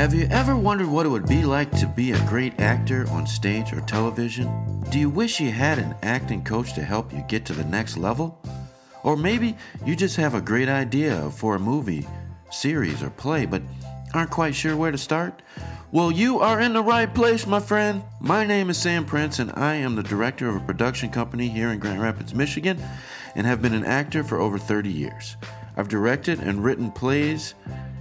Have you ever wondered what it would be like to be a great actor on stage or television? Do you wish you had an acting coach to help you get to the next level? Or maybe you just have a great idea for a movie, series, or play, but aren't quite sure where to start? Well, you are in the right place, my friend. My name is Sam Prince, and I am the director of a production company here in Grand Rapids, Michigan, and have been an actor for over 30 years. I've directed and written plays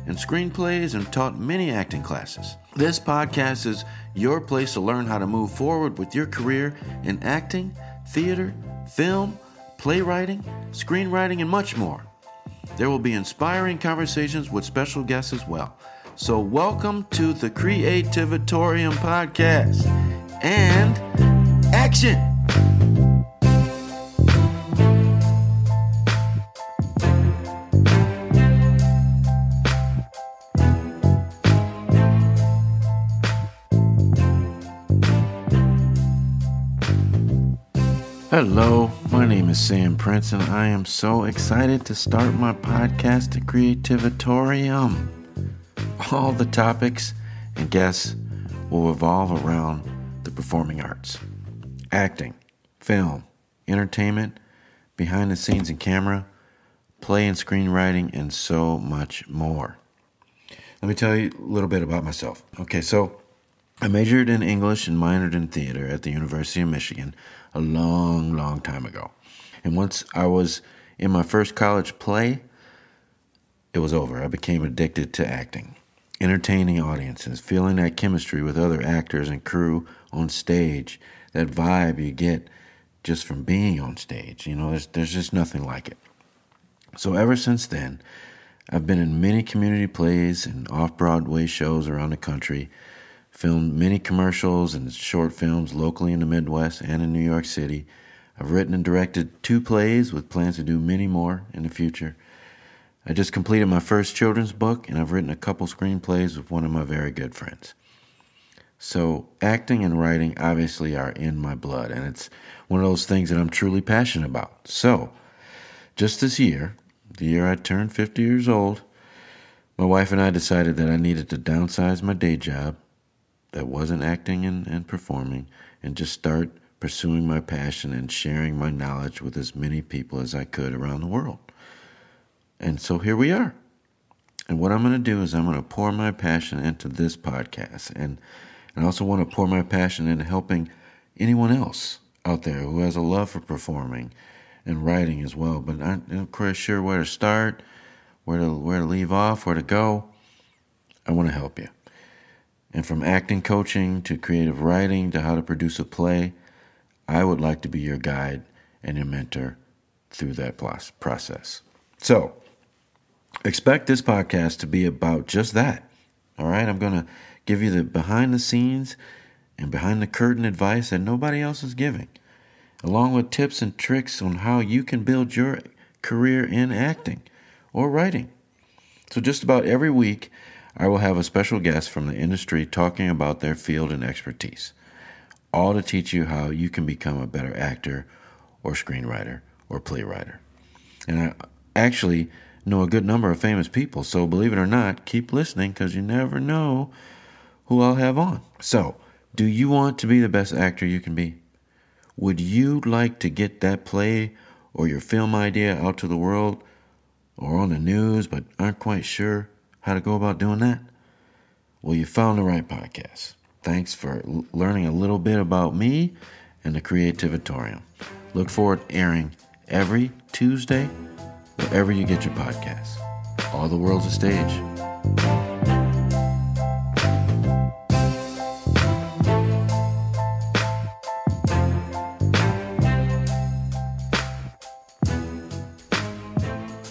and screenplays and taught many acting classes. This podcast is your place to learn how to move forward with your career in acting, theater, film, playwriting, screenwriting, and much more. There will be inspiring conversations with special guests as well. So, welcome to the Creativitorium podcast and action! Hello, my name is Sam Prince, and I am so excited to start my podcast, The Creativitorium. All the topics and guests will revolve around the performing arts acting, film, entertainment, behind the scenes and camera, play and screenwriting, and so much more. Let me tell you a little bit about myself. Okay, so I majored in English and minored in theater at the University of Michigan a long, long time ago. And once I was in my first college play, it was over. I became addicted to acting, entertaining audiences, feeling that chemistry with other actors and crew on stage, that vibe you get just from being on stage. You know, there's, there's just nothing like it. So ever since then, I've been in many community plays and off Broadway shows around the country filmed many commercials and short films locally in the Midwest and in New York City. I've written and directed two plays with plans to do many more in the future. I just completed my first children's book, and I've written a couple screenplays with one of my very good friends. So, acting and writing obviously are in my blood, and it's one of those things that I'm truly passionate about. So, just this year, the year I turned 50 years old, my wife and I decided that I needed to downsize my day job that wasn't acting and, and performing and just start pursuing my passion and sharing my knowledge with as many people as I could around the world. And so here we are. And what I'm going to do is I'm going to pour my passion into this podcast. And, and I also want to pour my passion into helping anyone else out there who has a love for performing and writing as well, but I'm not quite sure where to start, where to, where to leave off, where to go. I want to help you. And from acting coaching to creative writing to how to produce a play, I would like to be your guide and your mentor through that process. So, expect this podcast to be about just that. All right, I'm going to give you the behind the scenes and behind the curtain advice that nobody else is giving, along with tips and tricks on how you can build your career in acting or writing. So, just about every week, I will have a special guest from the industry talking about their field and expertise, all to teach you how you can become a better actor or screenwriter or playwright. And I actually know a good number of famous people, so believe it or not, keep listening because you never know who I'll have on. So, do you want to be the best actor you can be? Would you like to get that play or your film idea out to the world or on the news but aren't quite sure? How to go about doing that? Well, you found the right podcast. Thanks for l- learning a little bit about me and the Creativitorium. Look forward to airing every Tuesday wherever you get your podcasts. All the world's a stage.